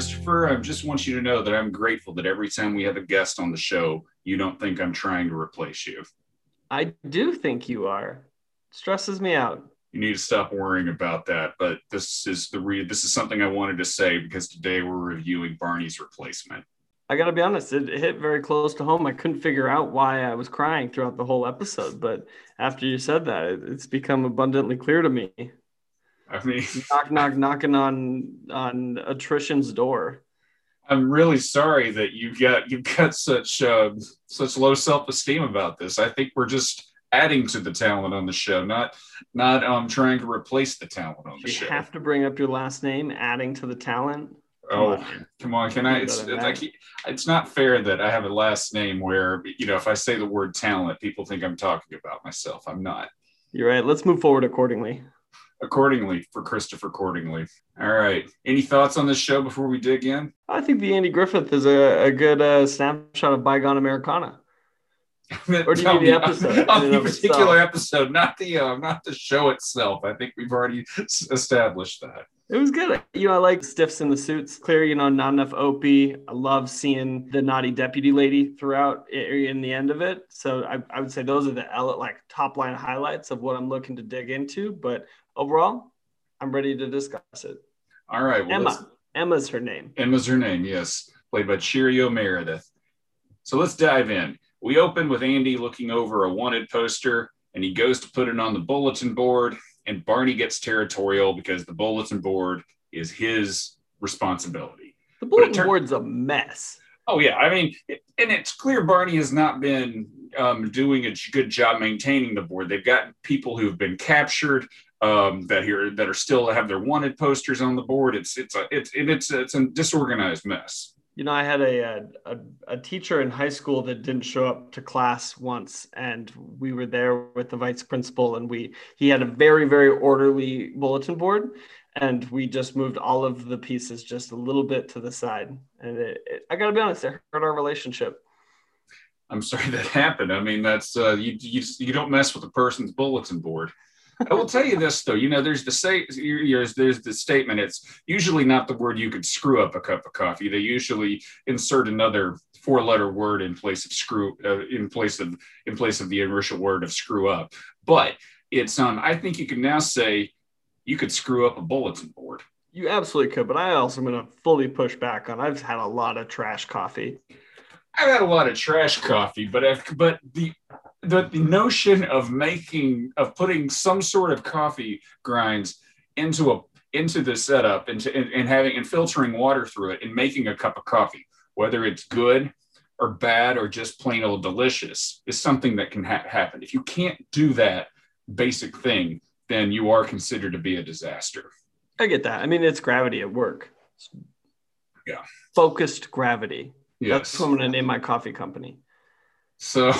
Christopher, I just want you to know that I'm grateful that every time we have a guest on the show, you don't think I'm trying to replace you. I do think you are. Stresses me out. You need to stop worrying about that. But this is the re- this is something I wanted to say because today we're reviewing Barney's replacement. I gotta be honest, it hit very close to home. I couldn't figure out why I was crying throughout the whole episode, but after you said that, it's become abundantly clear to me. I mean, knock, knock, knocking on on attrition's door. I'm really sorry that you've got you've got such uh, such low self esteem about this. I think we're just adding to the talent on the show, not not um trying to replace the talent on the You show. You have to bring up your last name, adding to the talent. oh, on. come on! Can I? It's like it's not fair that I have a last name where you know if I say the word talent, people think I'm talking about myself. I'm not. You're right. Let's move forward accordingly. Accordingly, for Christopher Accordingly. All right. Any thoughts on this show before we dig in? I think the Andy Griffith is a, a good uh, snapshot of bygone Americana. Or do you mean the episode On the particular itself? episode, not the uh, not the show itself. I think we've already s- established that. It was good. You know, I like stiffs in the suits. Clear, you know, not enough Opie. I love seeing the naughty deputy lady throughout in the end of it. So I, I would say those are the like top line highlights of what I'm looking to dig into. But overall, I'm ready to discuss it. All right. Well, Emma. Emma's her name. Emma's her name, yes, played by Cheerio Meredith. So let's dive in. We open with Andy looking over a wanted poster, and he goes to put it on the bulletin board, and Barney gets territorial because the bulletin board is his responsibility. The bulletin tur- board's a mess. Oh yeah, I mean, it- and it's clear Barney has not been um, doing a good job maintaining the board. They've got people who've been captured um, that here that are still have their wanted posters on the board. It's it's a it's it's it's a disorganized mess. You know, I had a, a a teacher in high school that didn't show up to class once, and we were there with the vice principal, and we he had a very very orderly bulletin board, and we just moved all of the pieces just a little bit to the side, and it, it, I got to be honest, it hurt our relationship. I'm sorry that happened. I mean, that's uh, you, you you don't mess with a person's bulletin board. I will tell you this though, you know, there's the say there's there's the statement. It's usually not the word you could screw up a cup of coffee. They usually insert another four letter word in place of screw uh, in place of in place of the initial word of screw up. But it's um I think you can now say you could screw up a bulletin board. You absolutely could, but I also am going to fully push back on. I've had a lot of trash coffee. I've had a lot of trash coffee, but if, but the, the the notion of making of putting some sort of coffee grinds into a into the setup into and, and having and filtering water through it and making a cup of coffee, whether it's good or bad or just plain old delicious, is something that can ha- happen. If you can't do that basic thing, then you are considered to be a disaster. I get that. I mean, it's gravity at work. Yeah. Focused gravity. Yes. That's what I'm going to name my coffee company. So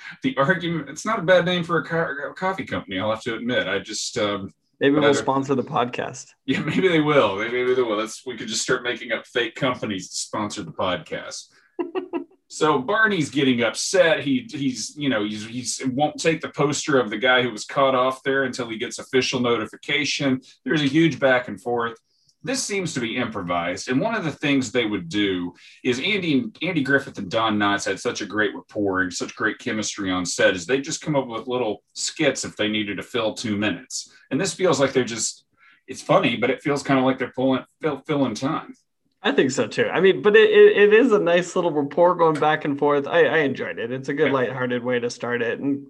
the argument, it's not a bad name for a, co- a coffee company, I'll have to admit. I just, um, Maybe we'll sponsor the podcast. yeah, maybe they will. Maybe they will. Let's, we could just start making up fake companies to sponsor the podcast. so Barney's getting upset. He, he's, you know, he's, he's won't take the poster of the guy who was caught off there until he gets official notification. There's a huge back and forth. This seems to be improvised. And one of the things they would do is Andy Andy Griffith and Don Knotts had such a great rapport and such great chemistry on set is they just come up with little skits if they needed to fill two minutes. And this feels like they're just it's funny, but it feels kind of like they're pulling fill, filling time. I think so too. I mean, but it, it, it is a nice little rapport going back and forth. I, I enjoyed it. It's a good lighthearted way to start it and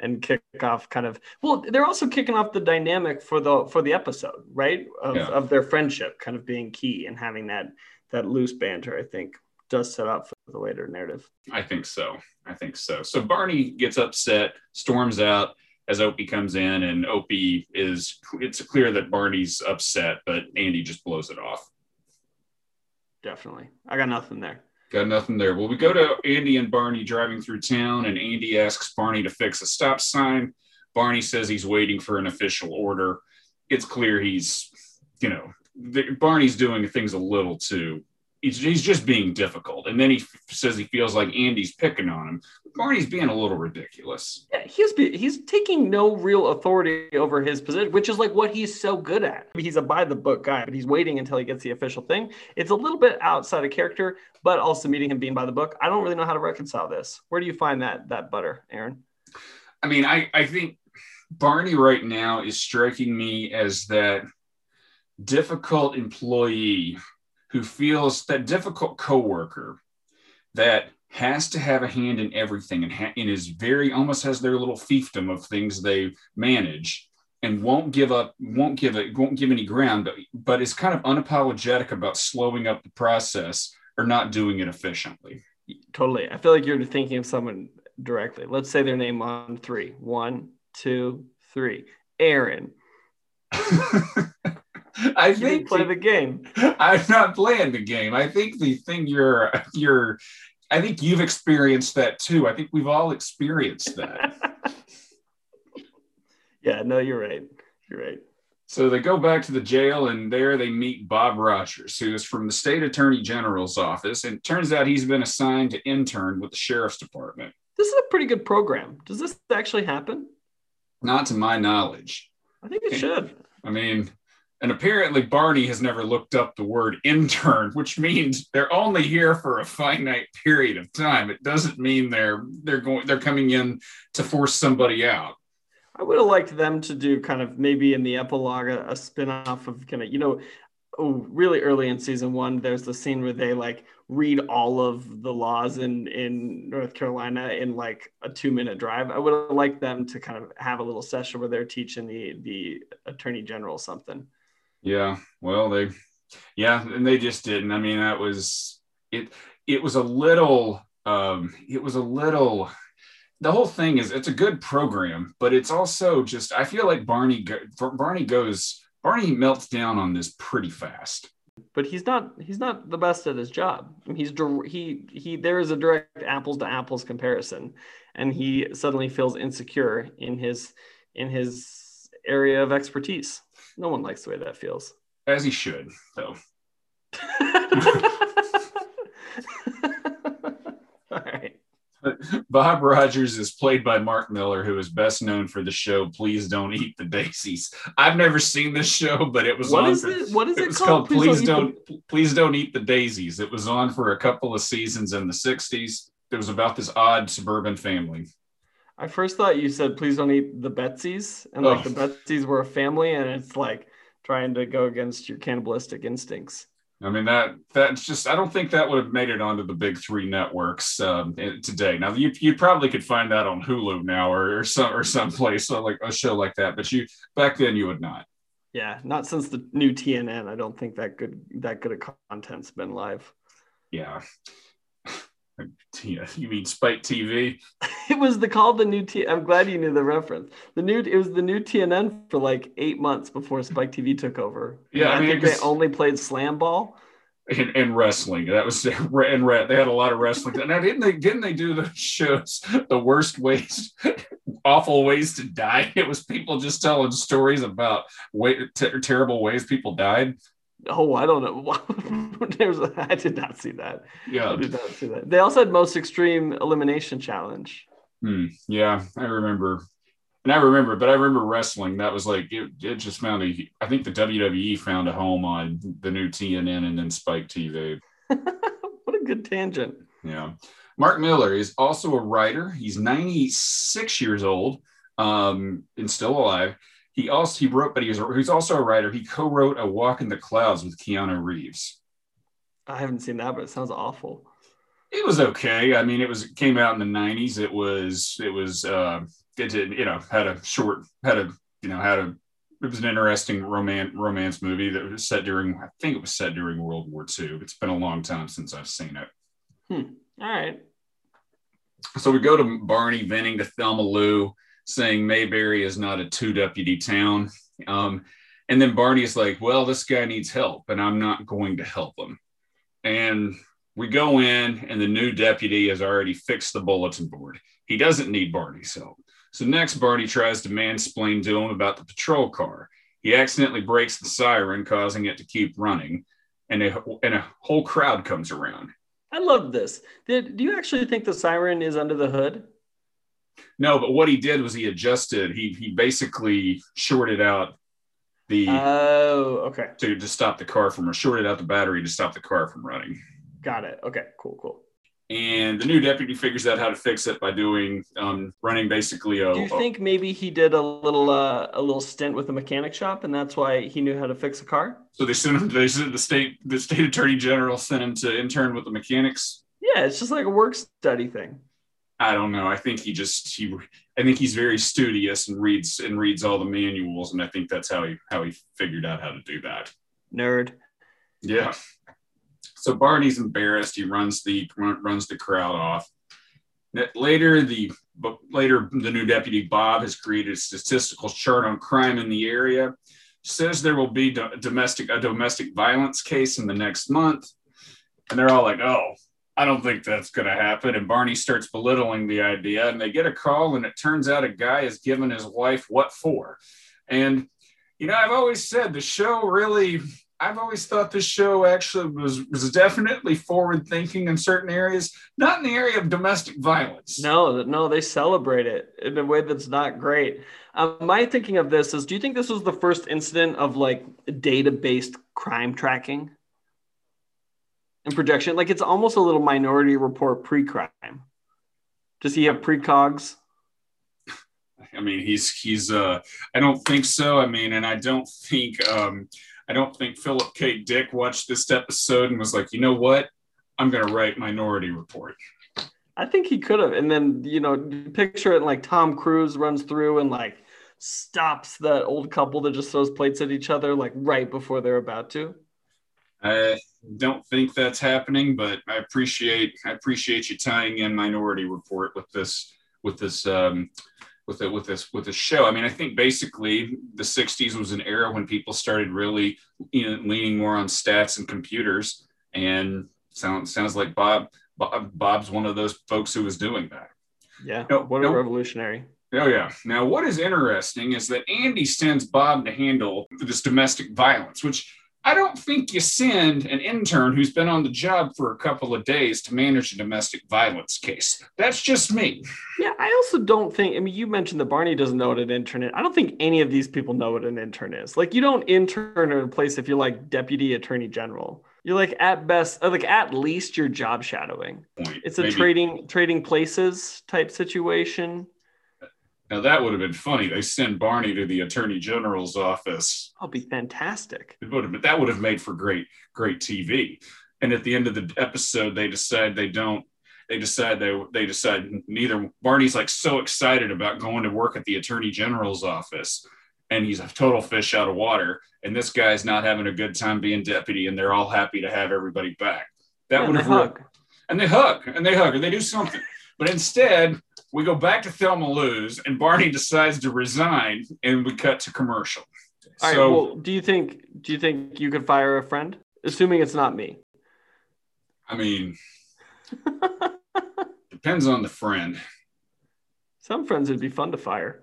and kick off kind of well, they're also kicking off the dynamic for the for the episode, right? Of, Yeah. of their friendship kind of being key and having that that loose banter, I think, does set up for the later narrative. I think so. I think so. So Barney gets upset, storms out as Opie comes in, and Opie is it's clear that Barney's upset, but Andy just blows it off. Definitely. I got nothing there. Got nothing there. Well, we go to Andy and Barney driving through town, and Andy asks Barney to fix a stop sign. Barney says he's waiting for an official order. It's clear he's, you know, Barney's doing things a little too he's, he's just being difficult. And then he f- says he feels like Andy's picking on him. Barney's being a little ridiculous. Yeah, he's he's taking no real authority over his position, which is like what he's so good at. He's a by the book guy, but he's waiting until he gets the official thing. It's a little bit outside of character, but also meeting him being by the book. I don't really know how to reconcile this. Where do you find that that butter, Aaron? I mean, I I think Barney right now is striking me as that difficult employee who feels that difficult coworker that has to have a hand in everything and, ha- and is very almost has their little fiefdom of things they manage and won't give up won't give it won't give any ground but, but is kind of unapologetic about slowing up the process or not doing it efficiently. Totally. I feel like you're thinking of someone directly. Let's say their name on three. One two three. Aaron I think play the game. I'm not playing the game. I think the thing you're you're I think you've experienced that too. I think we've all experienced that. yeah, no, you're right. You're right. So they go back to the jail and there they meet Bob Rogers, who is from the state attorney general's office. And it turns out he's been assigned to intern with the sheriff's department. This is a pretty good program. Does this actually happen? Not to my knowledge. I think it should. I mean, and apparently, Barney has never looked up the word intern, which means they're only here for a finite period of time. It doesn't mean they're they're going they're coming in to force somebody out. I would have liked them to do kind of maybe in the epilogue a, a spin-off of kind of, you know, oh, really early in season one, there's the scene where they like read all of the laws in in North Carolina in like a two minute drive. I would have liked them to kind of have a little session where they're teaching the the attorney general something. Yeah, well, they, yeah, and they just didn't. I mean, that was it. It was a little. Um, it was a little. The whole thing is it's a good program, but it's also just. I feel like Barney. Barney goes. Barney melts down on this pretty fast. But he's not. He's not the best at his job. He's he he. There is a direct apples to apples comparison, and he suddenly feels insecure in his in his area of expertise. No one likes the way that feels. As he should, though. All right. Bob Rogers is played by Mark Miller, who is best known for the show "Please Don't Eat the Daisies." I've never seen this show, but it was what on. Is it? What is it, it was called? called Please, Please don't, don't Please Don't Eat the Daisies. It was on for a couple of seasons in the '60s. It was about this odd suburban family. I first thought you said please don't eat the Betsy's, and like oh. the Betsy's were a family, and it's like trying to go against your cannibalistic instincts. I mean that that's just I don't think that would have made it onto the big three networks um, today. Now you you probably could find that on Hulu now or, or some or someplace so like a show like that, but you back then you would not. Yeah, not since the new TNN. I don't think that good that good of content's been live. Yeah, you mean Spike TV? it was the called the new T. I'm glad you knew the reference. The new it was the new TNN for like eight months before Spike TV took over. Yeah, I, I, mean, they only played SlamBall. And, and, wrestling. That was and they had a lot of wrestling. Now didn't they? Didn't they do the shows the worst ways, awful ways to die? It was people just telling stories about way, t- terrible ways people died. Oh, I don't know. There's, I did not see that. Yeah, I did not see that. They also had most extreme elimination challenge. Hmm. Yeah, I remember, and I remember, but I remember wrestling. That was like it. It just found a. I think the WWE found a home on the new TNN and then Spike TV. what a good tangent. Yeah, Mark Miller is also a writer. He's 96 years old, um, and still alive. He also he wrote, but he was he's also a writer. He co-wrote A Walk in the Clouds with Keanu Reeves. I haven't seen that, but it sounds awful. It was okay. I mean, it was it came out in the '90s. It was it was uh, it did you know had a short had a you know had a it was an interesting romance romance movie that was set during I think it was set during World War II. It's been a long time since I've seen it. Hmm. All right. So we go to Barney venting to Thelma Lou saying Mayberry is not a two deputy town. Um, and then Barney is like, well, this guy needs help and I'm not going to help him. And we go in, and the new deputy has already fixed the bulletin board. He doesn't need Barney's help. So next, Barney tries to mansplain to him about the patrol car. He accidentally breaks the siren, causing it to keep running. and a and a whole crowd comes around. I love this. Did do you actually think the siren is under the hood? No, but what he did was he adjusted. He he basically shorted out the Oh, okay. to to stop the car from or shorted out the battery to stop the car from running. Got it. Okay, cool, cool. And the new deputy figures out how to fix it by doing um, running basically a. Do you a- think maybe he did a little uh, a little stint with the mechanic shop and that's why he knew how to fix a car? so they sent him. They sent the state the state attorney general sent him to intern with the mechanics. Yeah, it's just like a work study thing. I don't know. I think he just he. I think he's very studious and reads and reads all the manuals, and I think that's how he how he figured out how to do that. Nerd. Yeah. So Barney's embarrassed. He runs the runs the crowd off. Later, the but later the new deputy Bob has created a statistical chart on crime in the area. Says there will be domestic a domestic violence case in the next month, and they're all like, "Oh, I don't think that's going to happen." And Barney starts belittling the idea, and they get a call, and it turns out a guy has given his wife what for, and you know, I've always said the show really I've always thought this show actually was was definitely forward thinking in certain areas, not in the area of domestic violence. No, no, they celebrate it in a way that's not great. Um, my thinking of this is, do you think this was the first incident of like data-based crime tracking and projection? Like it's almost a little Minority Report pre-crime. Does he have precogs? I mean, he's he's uh I don't think so. I mean, and I don't think um I don't think Philip K. Dick watched this episode and was like, you know what? I'm gonna write Minority Report. I think he could have. And then, you know, picture it like Tom Cruise runs through and like stops that old couple that just throws plates at each other like right before they're about to. I don't think that's happening, but I appreciate I appreciate you tying in Minority Report with this with this um, with it with this with this show. I mean, I think basically the '60s was an era when people started really you know, leaning more on stats and computers, and sounds sounds like Bob, Bob Bob's one of those folks who was doing that. Yeah. No, what a no. revolutionary. Oh yeah. Now, what is interesting is that Andy sends Bob to handle this domestic violence, which I don't think you send an intern who's been on the job for a couple of days to manage a domestic violence case. That's just me. Yeah, I also don't think. I mean, you mentioned that Barney doesn't know what an intern is. I don't think any of these people know what an intern is. Like, you don't intern in a place if you're like deputy attorney general. You're like at best, uh, like at least you're job shadowing. Point. It's a Maybe- trading trading places type situation. Now that would have been funny. They send Barney to the attorney general's office. Oh, That'll be fantastic. It would have, but that would have made for great, great TV. And at the end of the episode, they decide they don't. They decide they they decide neither. Barney's like so excited about going to work at the attorney general's office, and he's a total fish out of water. And this guy's not having a good time being deputy, and they're all happy to have everybody back. That Yeah, would have worked. and they hug and they hug and they do something. But instead, we go back to Thelma Lou's, and Barney decides to resign, and we cut to commercial. All right. so well, do you think do you think you could fire a friend, assuming it's not me? I mean, depends on the friend. Some friends would be fun to fire.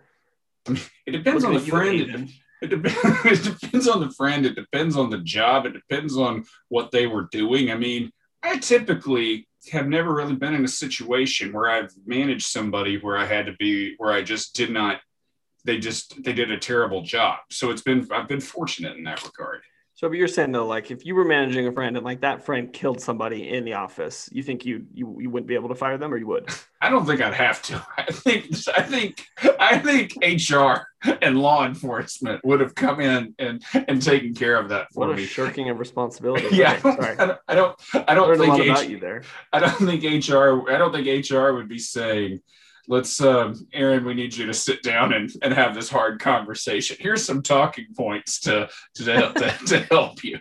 It depends on the Looking at you, friend. Aiden. It, dep- it depends on the friend. It depends on the job. It depends on what they were doing. I mean, I typically have never really been in a situation where I've managed somebody where I had to be where I just did not. They just they did a terrible job. So it's been I've been fortunate in that regard. So, but you're saying though, like if you were managing a friend and like that friend killed somebody in the office, you think you you, you wouldn't be able to fire them, or you would? I don't think I'd have to. I think I think I think HR and law enforcement would have come in and and taken care of that for What me. shirking of responsibility. Yeah, sorry. I don't, I don't, I don't Learned a lot think about you there. I don't think HR, I don't think HR would be saying, let's, um, Aaron, we need you to sit down and, and have this hard conversation. Here's some talking points to, to, to, to help you.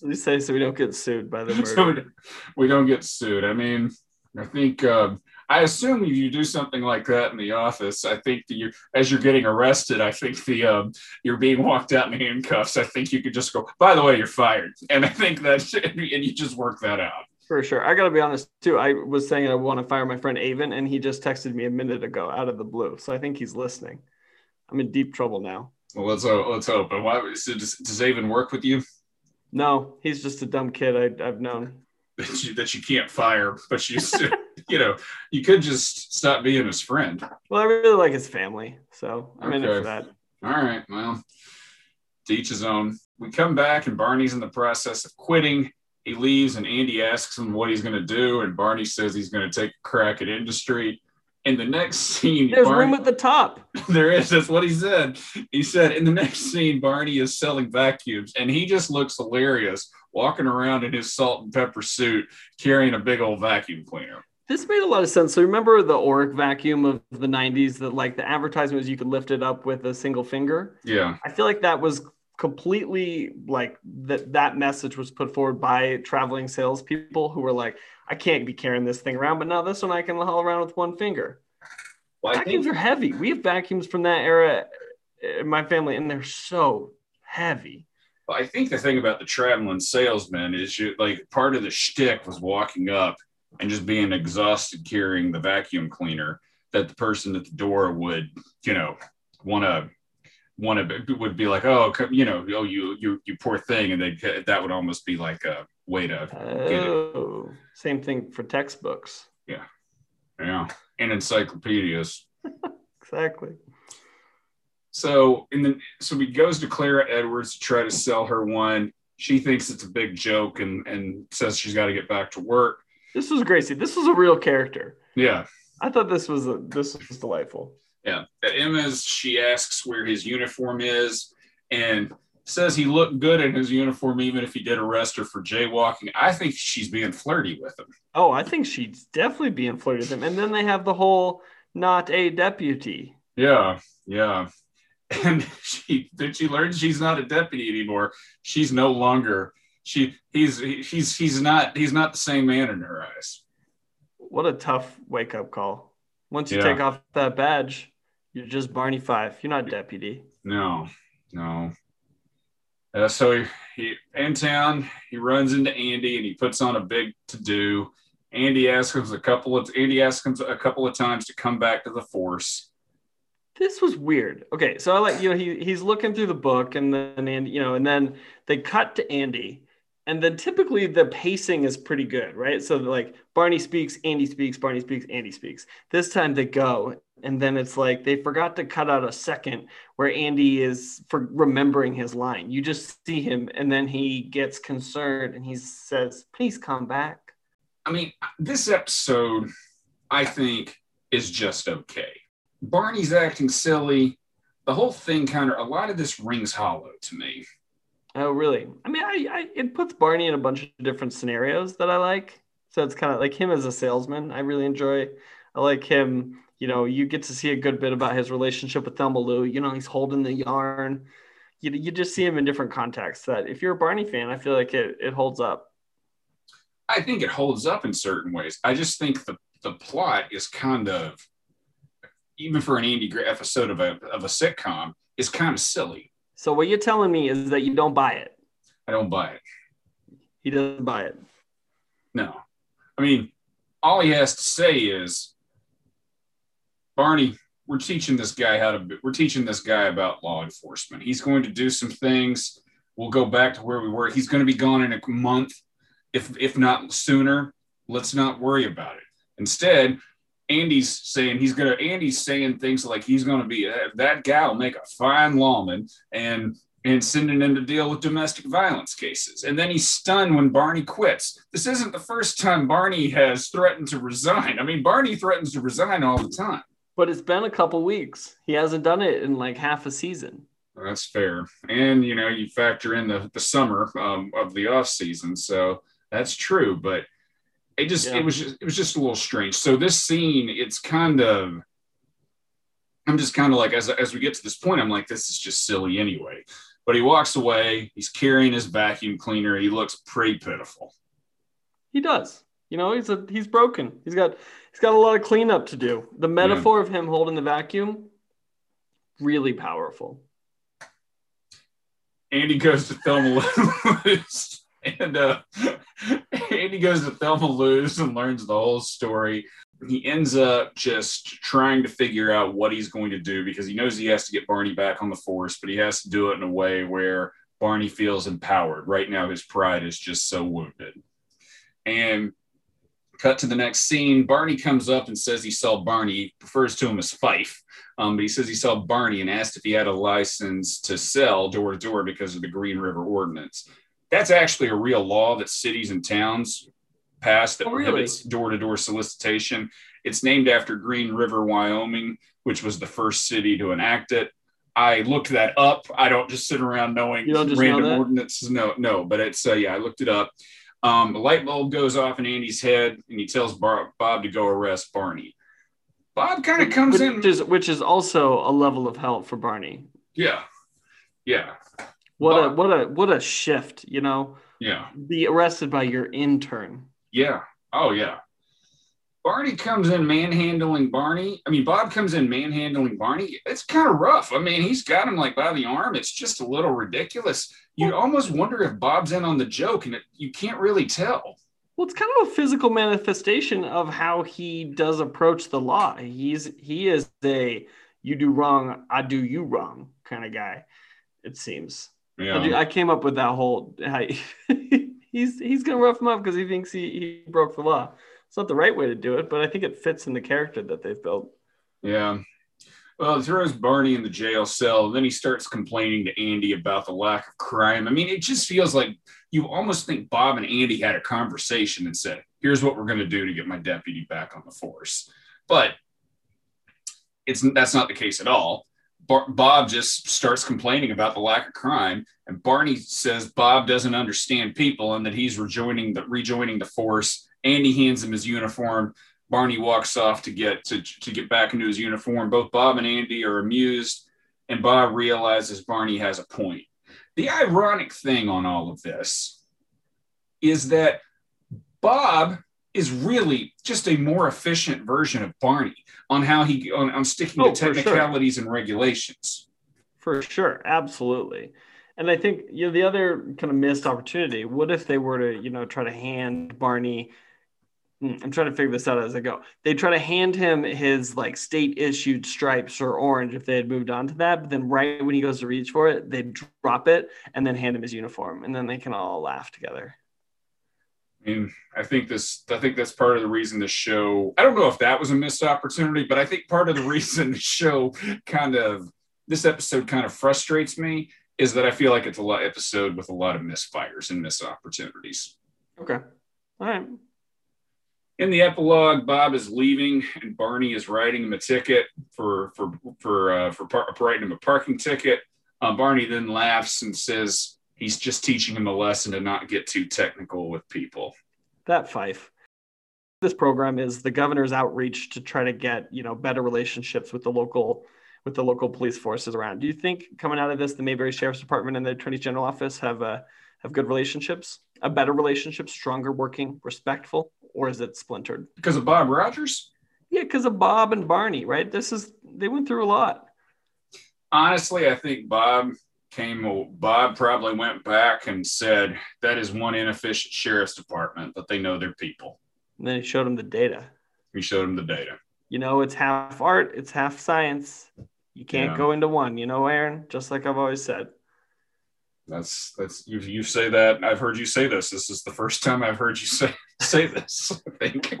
Please say so we don't get sued by the So we, don't- we don't get sued. I mean, I think, um, I assume if you do something like that in the office, I think that you, as you're getting arrested, I think the um, you're being walked out in handcuffs. I think you could just go. By the way, you're fired, and I think that and you just work that out. For sure. I got to be honest too. I was saying I want to fire my friend Avon, and he just texted me a minute ago out of the blue. So I think he's listening. I'm in deep trouble now. Well, let's hope. Let's hope. And why so does, does Avon work with you? No, he's just a dumb kid I, I've known. that you, that you can't fire, but you you know you could just stop being his friend. Well, I really like his family, so I'm in it for that. All right, well, to each his own. We come back and Barney's in the process of quitting. He leaves and Andy asks him what he's going to do, and Barney says he's going to take a crack at industry. In the next scene, There's Barney- room at the top. there is. That's what he said. He said in the next scene, Barney is selling vacuums, and he just looks hilarious walking around in his salt and pepper suit, carrying a big old vacuum cleaner. This made a lot of sense. So remember the Oreck vacuum of the 90s that like the advertisement was you could lift it up with a single finger. Yeah, I feel like that was completely like that that message was put forward by traveling salespeople who were like, I can't be carrying this thing around, but now this one I can haul around with one finger. well, vacuums think are heavy. We have vacuums from that era eh, in my family, and they're so heavy. Well, I think the thing about the traveling salesman is you like part of the shtick was walking up and just being exhausted carrying the vacuum cleaner that the person at the door would, you know, want to want to would be like, oh, come- you know, oh, you you you poor thing, and they that would almost be like a way to, get it. Oh, same thing for textbooks. yeah, yeah, and encyclopedias. Exactly. So in the so he goes to Clara Edwards to try to sell her one. She thinks it's a big joke and and says she's got to get back to work. This was Gracie. This was a real character. Yeah, I thought this was a, this was delightful. Yeah. At Emma's, she asks where his uniform is and says he looked good in his uniform even if he did arrest her for jaywalking. I think she's being flirty with him. Oh, I think she's definitely being flirty with him. And then they have the whole not a deputy. Yeah, yeah. And she did she learn she's not a deputy anymore. She's no longer she he's he's he's not he's not the same man in her eyes. What a tough wake up call. Once you Yeah. take off that badge, you're just Barney Fife. You're not deputy. No, no. Uh, so he, he in town, he runs into Andy and he puts on a big to do. Andy asks him a couple of Andy asks him a couple of times to come back to the force. This was weird. Okay, so I like you know he he's looking through the book and then Andy you know and then they cut to Andy and then typically the pacing is pretty good, right? So like Barney speaks, Andy speaks, Barney speaks, Andy speaks. This time they go and then it's like they forgot to cut out a second where Andy is for remembering his line. You just see him and then he gets concerned and he says, "Please come back." I mean, this episode, I think, is just okay. Barney's acting silly. The whole thing kind of a lot of this rings hollow to me. Oh, really? I mean, I, I it puts Barney in a bunch of different scenarios that I like. So it's kind of like him as a salesman. I really enjoy. I like him. You know, you get to see a good bit about his relationship with Thelma Lou. You know, he's holding the yarn. You, you just see him in different contexts. That if you're a Barney fan, I feel like it, it holds up. I think it holds up in certain ways. I just think the the plot is kind of, even for an Andy Gray episode of a of a sitcom, is kind of silly. So what you're telling me is that you don't buy it. I don't buy it. He doesn't buy it. No, I mean, all he has to say is, Barney, we're teaching this guy how to. We're teaching this guy about law enforcement. He's going to do some things. We'll go back to where we were. He's going to be gone in a month, if if not sooner. Let's not worry about it. Instead, Andy's saying he's gonna. Andy's saying things like he's gonna be uh, that guy will make a fine lawman, and and sending him to deal with domestic violence cases. And then he's stunned when Barney quits. This isn't the first time Barney has threatened to resign. I mean, Barney threatens to resign all the time. But it's been a couple weeks. He hasn't done it in like half a season. That's fair. And you know, you factor in the the summer um, of the off season, so that's true. But it just Yeah. it was just it was just a little strange. So this scene, it's kind of I'm just kind of like as as we get to this point, I'm like, this is just silly anyway. But he walks away. He's carrying his vacuum cleaner. He looks pretty pitiful. He does. You know, he's a he's broken. He's got he's got a lot of cleanup to do. The metaphor of him holding the vacuum, really powerful. Andy goes to Thelma Lou's, and uh, Andy goes to Thelma Lou's and learns the whole story. He ends up just trying to figure out what he's going to do because he knows he has to get Barney back on the force, but he has to do it in a way where Barney feels empowered. Right now, his pride is just so wounded. And cut to the next scene. Barney comes up and says he saw Barney. He refers to him as Fife, um, but he says he saw Barney and asked if he had a license to sell door to door because of the Green River Ordinance. That's actually a real law that cities and towns passed that Oh, really? prohibits door to door solicitation. It's named after Green River, Wyoming, which was the first city to enact it. I looked that up. I don't just sit around knowing You know random ordinances. No, no, but it's uh, yeah, I looked it up. Um, a light bulb goes off in Andy's head, and he tells Bar- Bob to go arrest Barney. Bob kind of comes in. which is which is also a level of help for Barney. yeah, yeah, What a what a what a shift, you know. yeah, Be arrested by your intern. yeah. Oh yeah. Barney comes in manhandling Barney. I mean, Bob comes in manhandling Barney. It's kind of rough. I mean, he's got him like by the arm. It's just a little ridiculous. You almost wonder if Bob's in on the joke, and it, you can't really tell. Well, it's kind of a physical manifestation of how he does approach the law. He's he is a you do wrong, I do you wrong kind of guy. It seems. Yeah. I, I came up with that whole. I, he's he's gonna rough him up because he thinks he, he broke the law. It's not the right way to do it, but I think it fits in the character that they've built. Yeah. Well, it throws Barney in the jail cell. Then he starts complaining to Andy about the lack of crime. I mean, it just feels like you almost think Bob and Andy had a conversation and said, here's what we're going to do to get my deputy back on the force. But it's that's not the case at all. Bar- Bob just starts complaining about the lack of crime, and Barney says Bob doesn't understand people and that he's rejoining the rejoining the force. Andy hands him his uniform. Barney walks off to get to, to get back into his uniform. Both Bob and Andy are amused, and Bob realizes Barney has a point. The ironic thing on all of this is that Bob is really just a more efficient version of Barney on how he on, on sticking Oh, to for sure. technicalities and regulations. For sure, absolutely. And I think you know the other kind of missed opportunity. What if they were to you know try to hand Barney? Hmm, I'm trying to figure this out as I go. They try to hand him his like state issued stripes or orange if they had moved on to that, but then right when he goes to reach for it, they drop it and then hand him his uniform, and then they can all laugh together. I mean, I think this. I think that's part of the reason the show. I don't know if that was a missed opportunity, but I think part of the reason the show kind of this episode kind of frustrates me is that I feel like it's a lot episode with a lot of misfires and missed opportunities. Okay, all right. In the epilogue, Bob is leaving and Barney is writing him a ticket for for for uh, for, par- for writing him a parking ticket. Uh, Barney then laughs and says he's just teaching him a lesson to not get too technical with people. That Fife. This program is the governor's outreach to try to get you know better relationships with the local with the local police forces around. Do you think coming out of this, the Mayberry Sheriff's Department and the Attorney General office have uh, have good relationships, a better relationship, stronger working, respectful, or is it splintered? Because of Bob Rogers? Yeah, because of Bob and Barney, right? This is they went through a lot. honestly, I think Bob came. Bob probably went back and said that is one inefficient sheriff's department, but they know their people. And then he showed him the data. He showed him the data. You know, it's half art, it's half science. You can't Yeah. go into one. You know, Aaron. Just like I've always said. That's that's you. You say that. I've heard you say this. This is the first time I've heard you say say this. I think,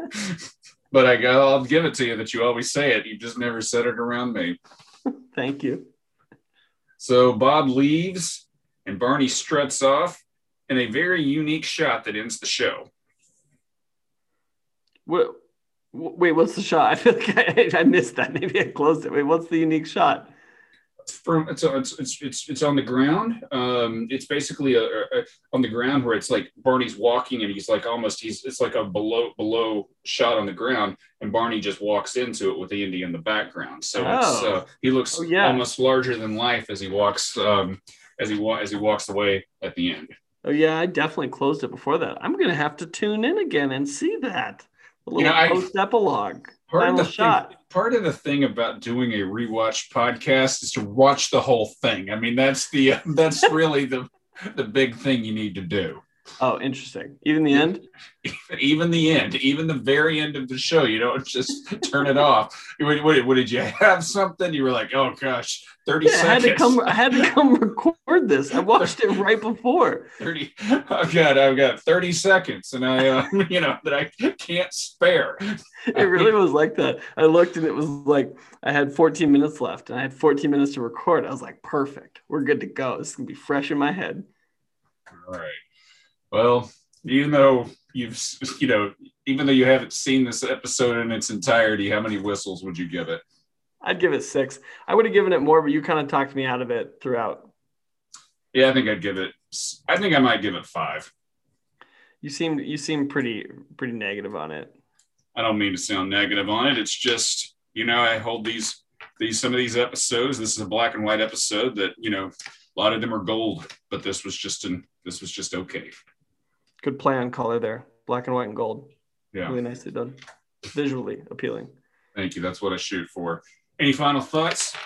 but I got. I'll give it to you that you always say it. You just never said it around me. Thank you. So Bob leaves, and Barney struts off in a very unique shot that ends the show. Wait, wait, what's the shot? I feel like I, I missed that. Maybe I closed it. Wait, what's the unique shot? From it's it's it's it's, it's on the ground. Um, it's basically a, a, a- on the ground where it's like Barney's walking and he's like almost he's it's like a below below shot on the ground and Barney just walks into it with Andy in the background. So it's Oh. uh, he looks Oh, yeah. almost larger than life as he walks um, as he wa- as he walks away at the end. Oh yeah, I definitely closed it before that. I'm gonna have to tune in again and see that. The little know, I- post epilogue. Part of the shot. Thing, part of the thing about doing a rewatch podcast is to watch the whole thing. I mean, that's the that's really the the big thing you need to do. Oh, interesting. Even the end? even the end, even the very end of the show. You don't just turn it off. What, what, what, did you have something? You were like, oh gosh, 30 yeah, seconds. I had to come I had to come record this. I watched it right before. 30 I've got I've got 30 seconds and I uh, you know that I can't spare. It really was like that. I looked and it was like I had 14 minutes left and I had 14 minutes to record. I was like, perfect. We're good to go. This is gonna be fresh in my head. All right. Well, even though you've you know, even though you haven't seen this episode in its entirety, how many whistles would you give it? I'd give it six. I would have given it more, but you kind of talked me out of it throughout. Yeah, I think I'd give it. I think I might give it five. You seem you seem pretty pretty negative on it. I don't mean to sound negative on it. It's just you know I hold these these some of these episodes. This is a black and white episode that you know a lot of them are gold, but this was just an this was just okay. Good play on color there, black and white and gold. Yeah, really nicely done, visually appealing. Thank you. That's what I shoot for. Any final thoughts?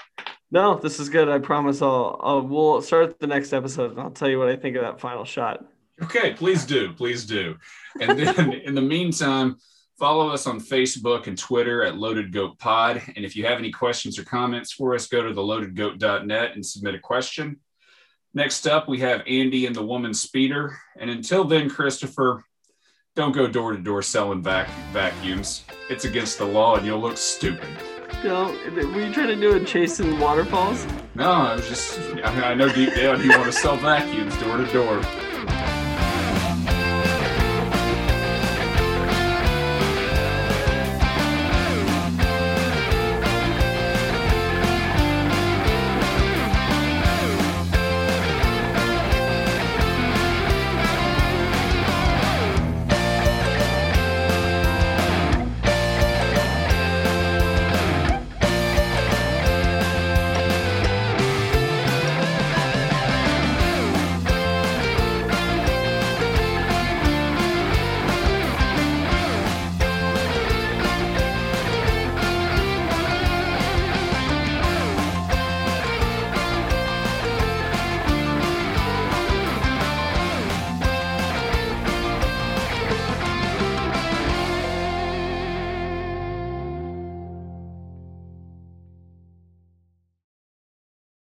No, this is good. I promise I'll, I'll we'll start the next episode and I'll tell you what I think of that final shot. Okay, please do. Please do. And then in the meantime, follow us on Facebook and Twitter at Loaded Goat Pod. And if you have any questions or comments for us, go to theloadedgoat.net and submit a question. Next up, we have Andy and the Woman Speeder. And until then, Christopher, don't go door to door selling vac- vacuums. It's against the law and you'll look stupid. You know, were you trying to do a chasing waterfalls? No, I was just, I, mean, I know deep down you want to sell vacuums door to door.